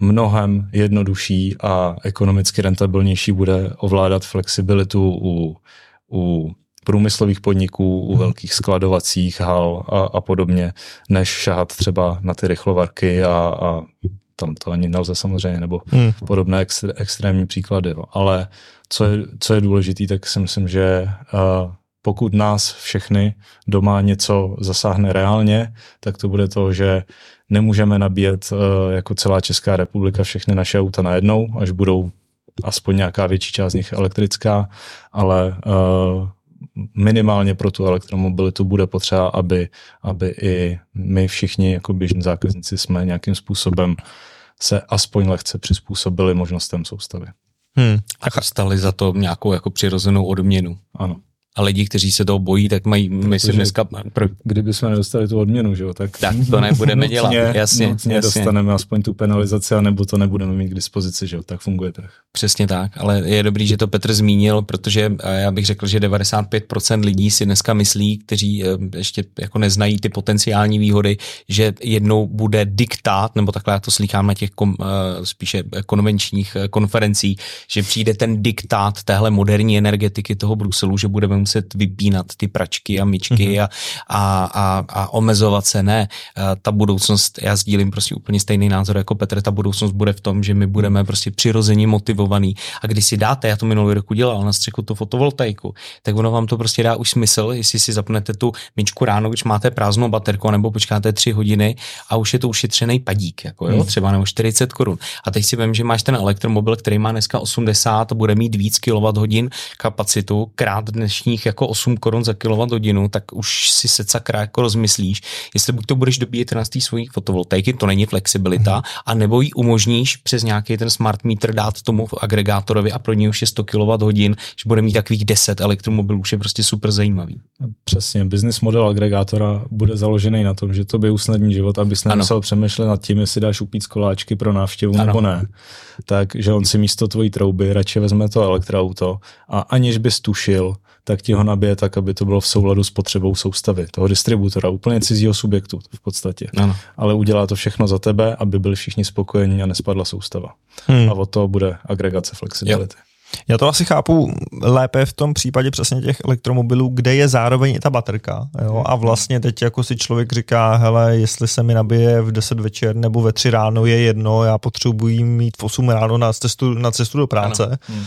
mnohem jednodušší a ekonomicky rentabilnější bude ovládat flexibilitu u, u průmyslových podniků, u mhm. velkých skladovacích hal a, a podobně, než šahat třeba na ty rychlovarky a, a tam to ani nelze samozřejmě, nebo hmm. podobné extré, extrémní příklady. No. Ale co je, co je důležité, tak si myslím, že uh, pokud nás všechny doma něco zasáhne reálně, tak to bude to, že nemůžeme nabíjet uh, jako celá Česká republika všechny naše auta najednou, až budou aspoň nějaká větší část z nich elektrická, ale uh, minimálně pro tu elektromobilitu bude potřeba, aby, aby i my všichni jako běžní zákazníci jsme nějakým způsobem se aspoň lehce přizpůsobili možnostem soustavy. Hmm. A dostali za to nějakou jako přirozenou odměnu. Ano. A lidi, kteří se toho bojí, tak mají, my si dneska... Pro... Kdyby jsme nedostali tu odměnu, že jo, tak, tak to nebudeme nutně, dělat, jasně. Nutně jasně. dostaneme aspoň tu penalizaci, anebo to nebudeme mít k dispozici, že jo, tak funguje trh. Přesně tak, ale je dobrý, že to Petr zmínil, protože já bych řekl, že 95% lidí si dneska myslí, kteří eh, ještě jako neznají ty potenciální výhody, že jednou bude diktát, nebo takhle já to slychám na těch kom, eh, spíše konvenčních eh, konferencích, že přijde ten diktát téhle moderní energetiky toho Bruselu, že budeme muset vypínat ty pračky a myčky mm-hmm. a, a, a, a omezovat se. Ne, ta budoucnost, já sdílím prostě úplně stejný názor jako Petr, ta budoucnost bude v tom, že my budeme prostě přirozeně motivovaný. A když si dáte, já to minulý roku dělal na střechu tu fotovoltaiku, tak ono vám to prostě dá už smysl, jestli si zapnete tu myčku ráno, když máte prázdnou baterku, nebo počkáte tři hodiny a už je to ušetřený padík, jako jo, hmm. třeba nebo 40 korun. A teď si vím, že máš ten elektromobil, který má dneska 80, bude mít víc kWh kapacitu, krát dnešních jako 8 korun za kWh, tak už si se sakra jako rozmyslíš, jestli buď to budeš dobíjet na té svojí fotovoltaiky, to není flexibilita, hmm. a nebo ji umožníš přes nějaký ten smart meter dát tomu agregátorovi a pro něj už je 100 kWh, že bude mít takových 10 elektromobilů, už je prostě super zajímavý. Přesně, business model agregátora bude založený na tom, že to by usnadní život, abys nemusel přemýšlet nad tím, jestli dáš upít koláčky pro návštěvu ano. nebo ne. Takže on si místo tvojí trouby radši vezme to elektroauto a aniž bys tušil, tak ti ho nabije tak, aby to bylo v souladu s potřebou soustavy, toho distributora, úplně cizího subjektu v podstatě. Ano. Ale udělá to všechno za tebe, aby byli všichni spokojení a nespadla soustava. Hmm. A o to bude agregace flexibility. Jo. Já to asi chápu lépe v tom případě přesně těch elektromobilů, kde je zároveň i ta baterka. Jo? A vlastně teď jako si člověk říká, hele, jestli se mi nabije v 10 večer nebo ve 3 ráno je jedno, já potřebuji mít v 8 ráno na cestu, na cestu do práce. Hmm. E,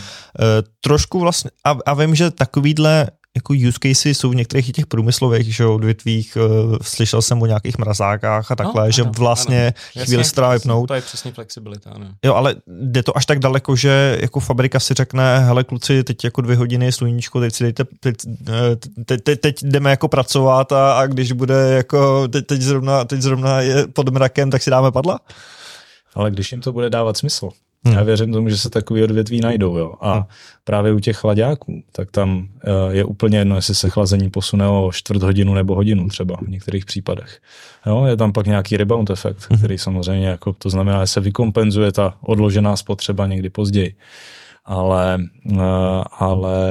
trošku vlastně, a, a vím, že takovýhle jako use cases jsou v některých těch průmyslových že, odvětvích, uh, slyšel jsem o nějakých mrazákách a takhle, no, že ano, vlastně ano. chvíli se. To je přesně flexibilita, ano. Jo, ale jde to až tak daleko, že jako fabrika si řekne, hele kluci, teď jako dvě hodiny sluníčko, teď si dejte, teď, eh, teď, teď, teď jdeme jako pracovat a, a když bude jako, teď, teď, zrovna, teď zrovna je pod mrakem, tak si dáme padla? Ale když jim to bude dávat smysl, Hmm. Já věřím tomu, že se takový odvětví najdou. Jo. A hmm. právě u těch chladáků, tak tam eh, je úplně jedno, jestli se chlazení posune o čtvrt hodinu nebo hodinu třeba v některých případech. Jo, je tam pak nějaký rebound efekt, hmm. který samozřejmě, jako, to znamená, že se vykompenzuje ta odložená spotřeba někdy později. Ale, eh, ale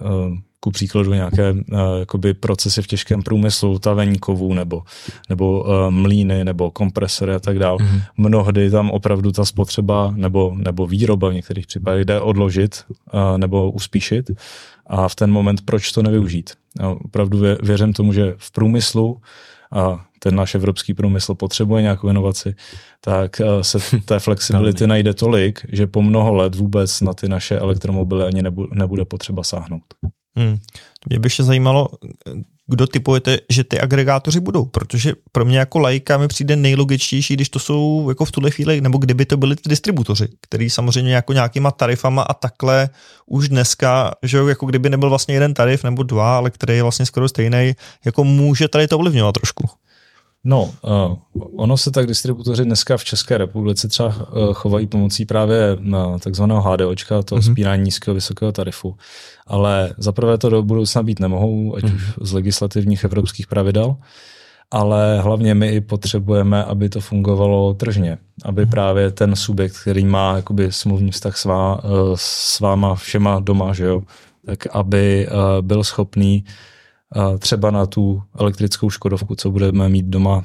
eh, ku příkladu nějaké uh, jakoby procesy v těžkém průmyslu, tavení kovů nebo, nebo uh, mlíny nebo kompresory a tak dále. Mm-hmm. Mnohdy tam opravdu ta spotřeba nebo, nebo výroba v některých případech jde odložit uh, nebo uspíšit a v ten moment proč to nevyužít. Já opravdu vě, věřím tomu, že v průmyslu a ten náš evropský průmysl potřebuje nějakou inovaci, tak se té flexibility najde tolik, že po mnoho let vůbec na ty naše elektromobily ani nebude potřeba sáhnout. Hmm. Mě by ještě zajímalo, kdo typujete, že ty agregátoři budou, protože pro mě jako lajka mi přijde nejlogičtější, když to jsou jako v tuhle chvíli, nebo kdyby to byli ty distributoři, který samozřejmě jako nějakýma tarifama a takhle už dneska, že jako kdyby nebyl vlastně jeden tarif nebo dva, ale který je vlastně skoro stejný, jako může tady to ovlivňovat trošku. No, uh, ono se tak distributoři dneska v České republice třeba uh, chovají pomocí právě na takzvaného HDOčka, to mm-hmm. spírání nízkého vysokého tarifu. Ale zaprvé to do budoucna být nemohou, ať mm-hmm. už z legislativních evropských pravidel, ale hlavně my i potřebujeme, aby to fungovalo tržně, aby mm-hmm. právě ten subjekt, který má jakoby smluvní vztah s, vá, uh, s váma všema doma, že jo, tak aby uh, byl schopný uh, třeba na tu elektrickou škodovku, co budeme mít doma,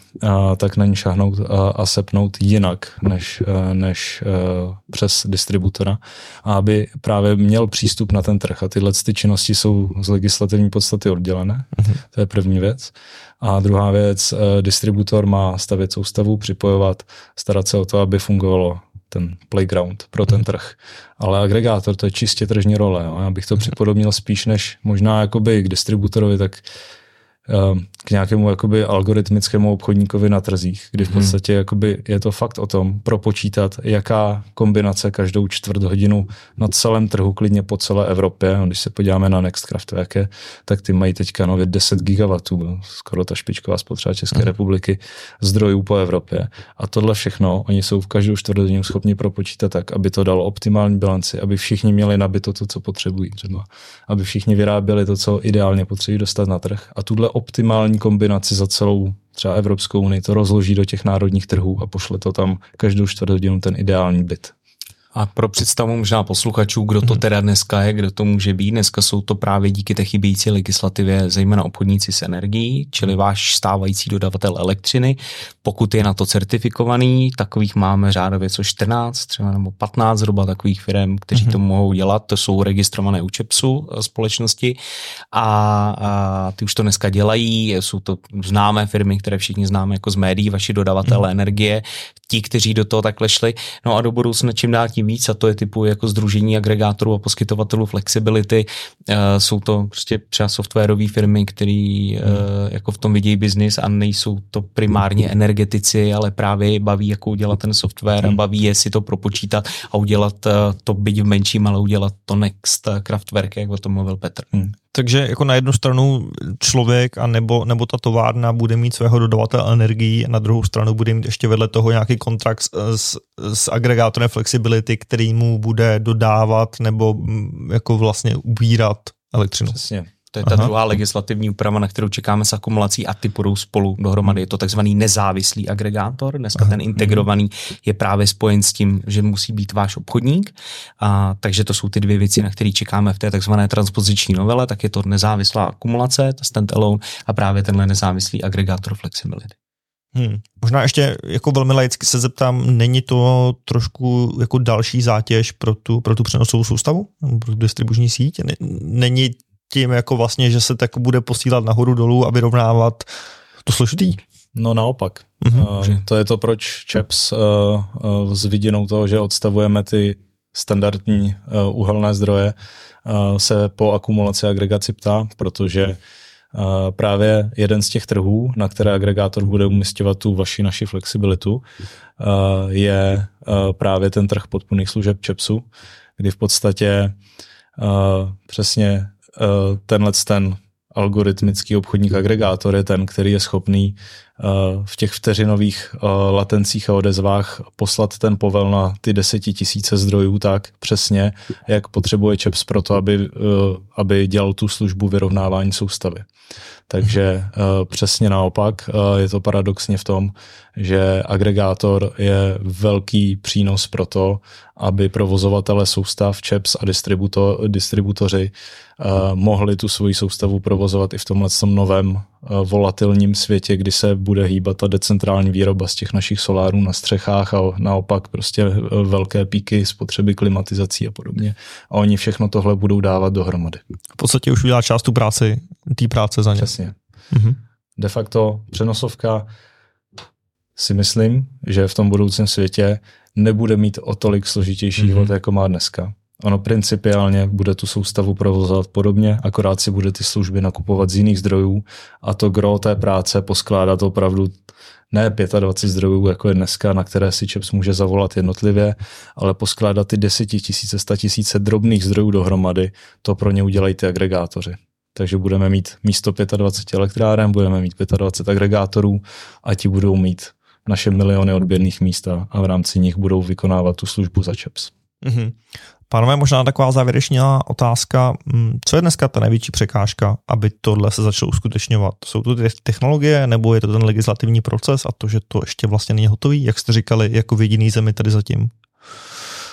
tak na ní šahnout a sepnout jinak než, než přes distributora, a aby právě měl přístup na ten trh. A tyhle ty činnosti jsou z legislativní podstaty oddělené. Mm-hmm. To je první věc. A druhá věc, distributor má stavět soustavu, připojovat, starat se o to, aby fungovalo ten playground pro ten mhm. trh. Ale agregátor to je čistě tržní role. Jo. Já bych to mhm. připodobnil spíš než možná jakoby k distributorovi, tak k k nějakému jakoby algoritmickému obchodníkovi na trzích, kdy v mhm. podstatě jakoby je to fakt o tom propočítat, jaká kombinace každou čtvrt hodinu na celém trhu, klidně po celé Evropě. Když se podíváme na Nextcraftwerke, tak ty mají teďka nově 10 gigawatů, skoro ta špičková spotřeba České hmm. republiky, zdrojů po Evropě. A tohle všechno, oni jsou v každou čtvrt hodinu schopni propočítat tak, aby to dalo optimální bilanci, aby všichni měli nabito to, co potřebují třeba, aby všichni vyráběli to, co ideálně potřebují dostat na trh. A tuhle optimální kombinaci za celou třeba Evropskou unii to rozloží do těch národních trhů a pošle to tam každou čtvrt hodinu ten ideální byt. A pro představu možná posluchačů, kdo to mhm. teda dneska je, kdo to může být, dneska jsou to právě díky té chybějící legislativě zejména obchodníci s energií, čili váš stávající dodavatel elektřiny. Pokud je na to certifikovaný, takových máme řádově co 14 třeba nebo 15 zhruba takových firm, kteří mm-hmm. to mohou dělat, to jsou registrované u ČEPSu eh, společnosti a, a ty už to dneska dělají, jsou to známé firmy, které všichni známe jako z médií, vaši dodavatelé energie, ti, kteří do toho takhle šli. No a do budoucna čím dál tím víc, a to je typu jako združení agregátorů a poskytovatelů flexibility. Uh, jsou to prostě třeba softwarové firmy, které uh, jako v tom vidějí biznis a nejsou to primárně energetici, ale právě baví, jako udělat ten software a hmm. baví je si to propočítat a udělat uh, to byť v menším, ale udělat to next Kraftwerk, jak o tom mluvil Petr. Hmm. Takže jako na jednu stranu člověk a nebo, nebo ta továrna bude mít svého dodavatele energií a na druhou stranu bude mít ještě vedle toho nějaký kontrakt s, s agregátorem flexibility, který mu bude dodávat nebo mm, jako vlastně ubírat elektřinu. Přesně. To je ta Aha. druhá legislativní úprava, na kterou čekáme s akumulací a ty půjdou spolu dohromady. Je to takzvaný nezávislý agregátor. Dneska Aha. ten integrovaný je právě spojen s tím, že musí být váš obchodník. A, takže to jsou ty dvě věci, na které čekáme v té takzvané transpoziční novele. Tak je to nezávislá akumulace, ta standalone a právě tenhle nezávislý agregátor flexibility. Hmm. Možná ještě jako velmi laicky se zeptám, není to trošku jako další zátěž pro tu, pro tu přenosovou soustavu, pro tu distribuční síť? Není tím jako vlastně, že se tak bude posílat nahoru dolů a vyrovnávat to složitý? No naopak. Mm-hmm. Uh, to je to, proč ČEPS uh, uh, s vidinou toho, že odstavujeme ty standardní uh, uhelné zdroje, uh, se po akumulaci agregaci ptá, protože uh, právě jeden z těch trhů, na které agregátor bude umistovat tu vaši naši flexibilitu, uh, je uh, právě ten trh podpůrných služeb ČEPSu, kdy v podstatě uh, přesně Eh, tenhle ten algoritmický obchodník agregátor je ten, který je schopný eh, v těch vteřinových eh, latencích a odezvách poslat ten povel na ty desetitisíce zdrojů tak přesně, jak potřebuje ČEPS pro to, aby, aby dělal tu službu vyrovnávání soustavy. Takže přesně naopak je to paradoxně v tom, že agregátor je velký přínos pro to, aby provozovatele soustav, ČEPS a distributo, distributoři mohli tu svoji soustavu provozovat i v tomhle novém volatilním světě, kdy se bude hýbat ta decentrální výroba z těch našich solárů na střechách a naopak prostě uh, velké píky spotřeby klimatizací a podobně. A oni všechno tohle budou dávat dohromady. V podstatě už udělá část tu práci, té práce za ně. Přesně. Mm-hmm. De facto přenosovka si myslím, že v tom budoucím světě nebude mít o tolik složitější mm-hmm. život, jako má dneska. Ono principiálně bude tu soustavu provozovat podobně, akorát si bude ty služby nakupovat z jiných zdrojů a to gro té práce poskládat opravdu ne 25 zdrojů, jako je dneska, na které si ČEPS může zavolat jednotlivě, ale poskládat ty desetitisíce, tisíce drobných zdrojů dohromady, to pro ně udělají ty agregátoři. Takže budeme mít místo 25 elektráren, budeme mít 25 agregátorů a ti budou mít naše miliony odběrných míst a v rámci nich budou vykonávat tu službu za ČEPS. Mm-hmm. Pánové, možná taková závěrečná otázka. Mm, co je dneska ta největší překážka, aby tohle se začalo uskutečňovat? Jsou to ty technologie, nebo je to ten legislativní proces a to, že to ještě vlastně není hotový, jak jste říkali, jako v jediný zemi tady zatím?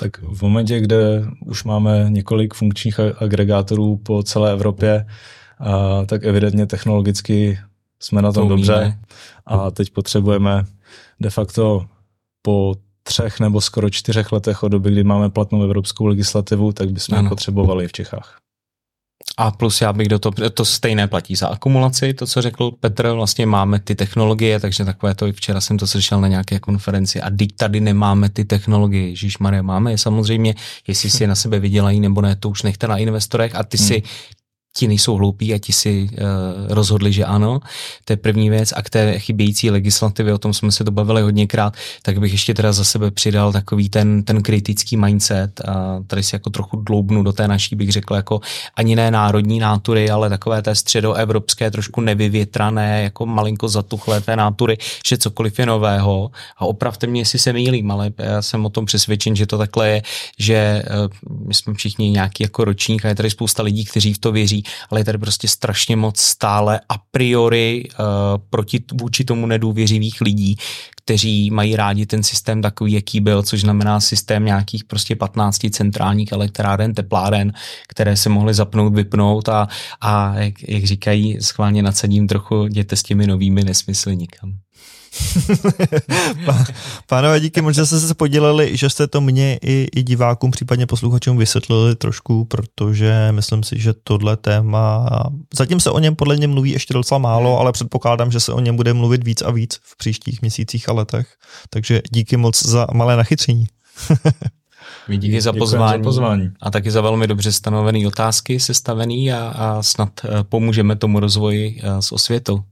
Tak v momentě, kde už máme několik funkčních agregátorů po celé Evropě, a tak evidentně technologicky jsme na tom to dobře a teď potřebujeme de facto po třech nebo skoro čtyřech letech od doby, kdy máme platnou evropskou legislativu, tak bychom ano. potřebovali v Čechách. A plus já bych do toho, to stejné platí za akumulaci, to, co řekl Petr, vlastně máme ty technologie, takže takové to, včera jsem to slyšel na nějaké konferenci a teď tady nemáme ty technologie, Ježíš Maria, máme je samozřejmě, jestli si je na sebe vydělají nebo ne, to už nechte na investorech a ty hmm. si ti nejsou hloupí a ti si uh, rozhodli, že ano. To je první věc. A k té chybějící legislativě, o tom jsme se dobavili hodněkrát, tak bych ještě teda za sebe přidal takový ten, ten kritický mindset. A tady si jako trochu dloubnu do té naší, bych řekl, jako ani ne národní nátury, ale takové té středoevropské, trošku nevyvětrané, jako malinko zatuchlé té nátury, že cokoliv je nového. A opravdu mě, jestli se mýlím, ale já jsem o tom přesvědčen, že to takhle je, že uh, my jsme všichni nějaký jako ročník a je tady spousta lidí, kteří v to věří ale je tady prostě strašně moc stále a priori uh, proti, vůči tomu nedůvěřivých lidí, kteří mají rádi ten systém takový, jaký byl, což znamená systém nějakých prostě 15 centrálních elektráren, tepláren, které se mohly zapnout, vypnout a, a jak, jak říkají, schválně nadsadím trochu, jděte s těmi novými nesmysly nikam. Pánové, díky moc, že jste se podělili, že jste to mě i, i divákům, případně posluchačům vysvětlili trošku, protože myslím si, že tohle téma, zatím se o něm podle mě mluví ještě docela málo, ale předpokládám, že se o něm bude mluvit víc a víc v příštích měsících a letech. Takže díky moc za malé nachytření. My díky za pozvání, za pozvání a taky za velmi dobře stanovené otázky sestavený a, a snad eh, pomůžeme tomu rozvoji eh, s osvětou.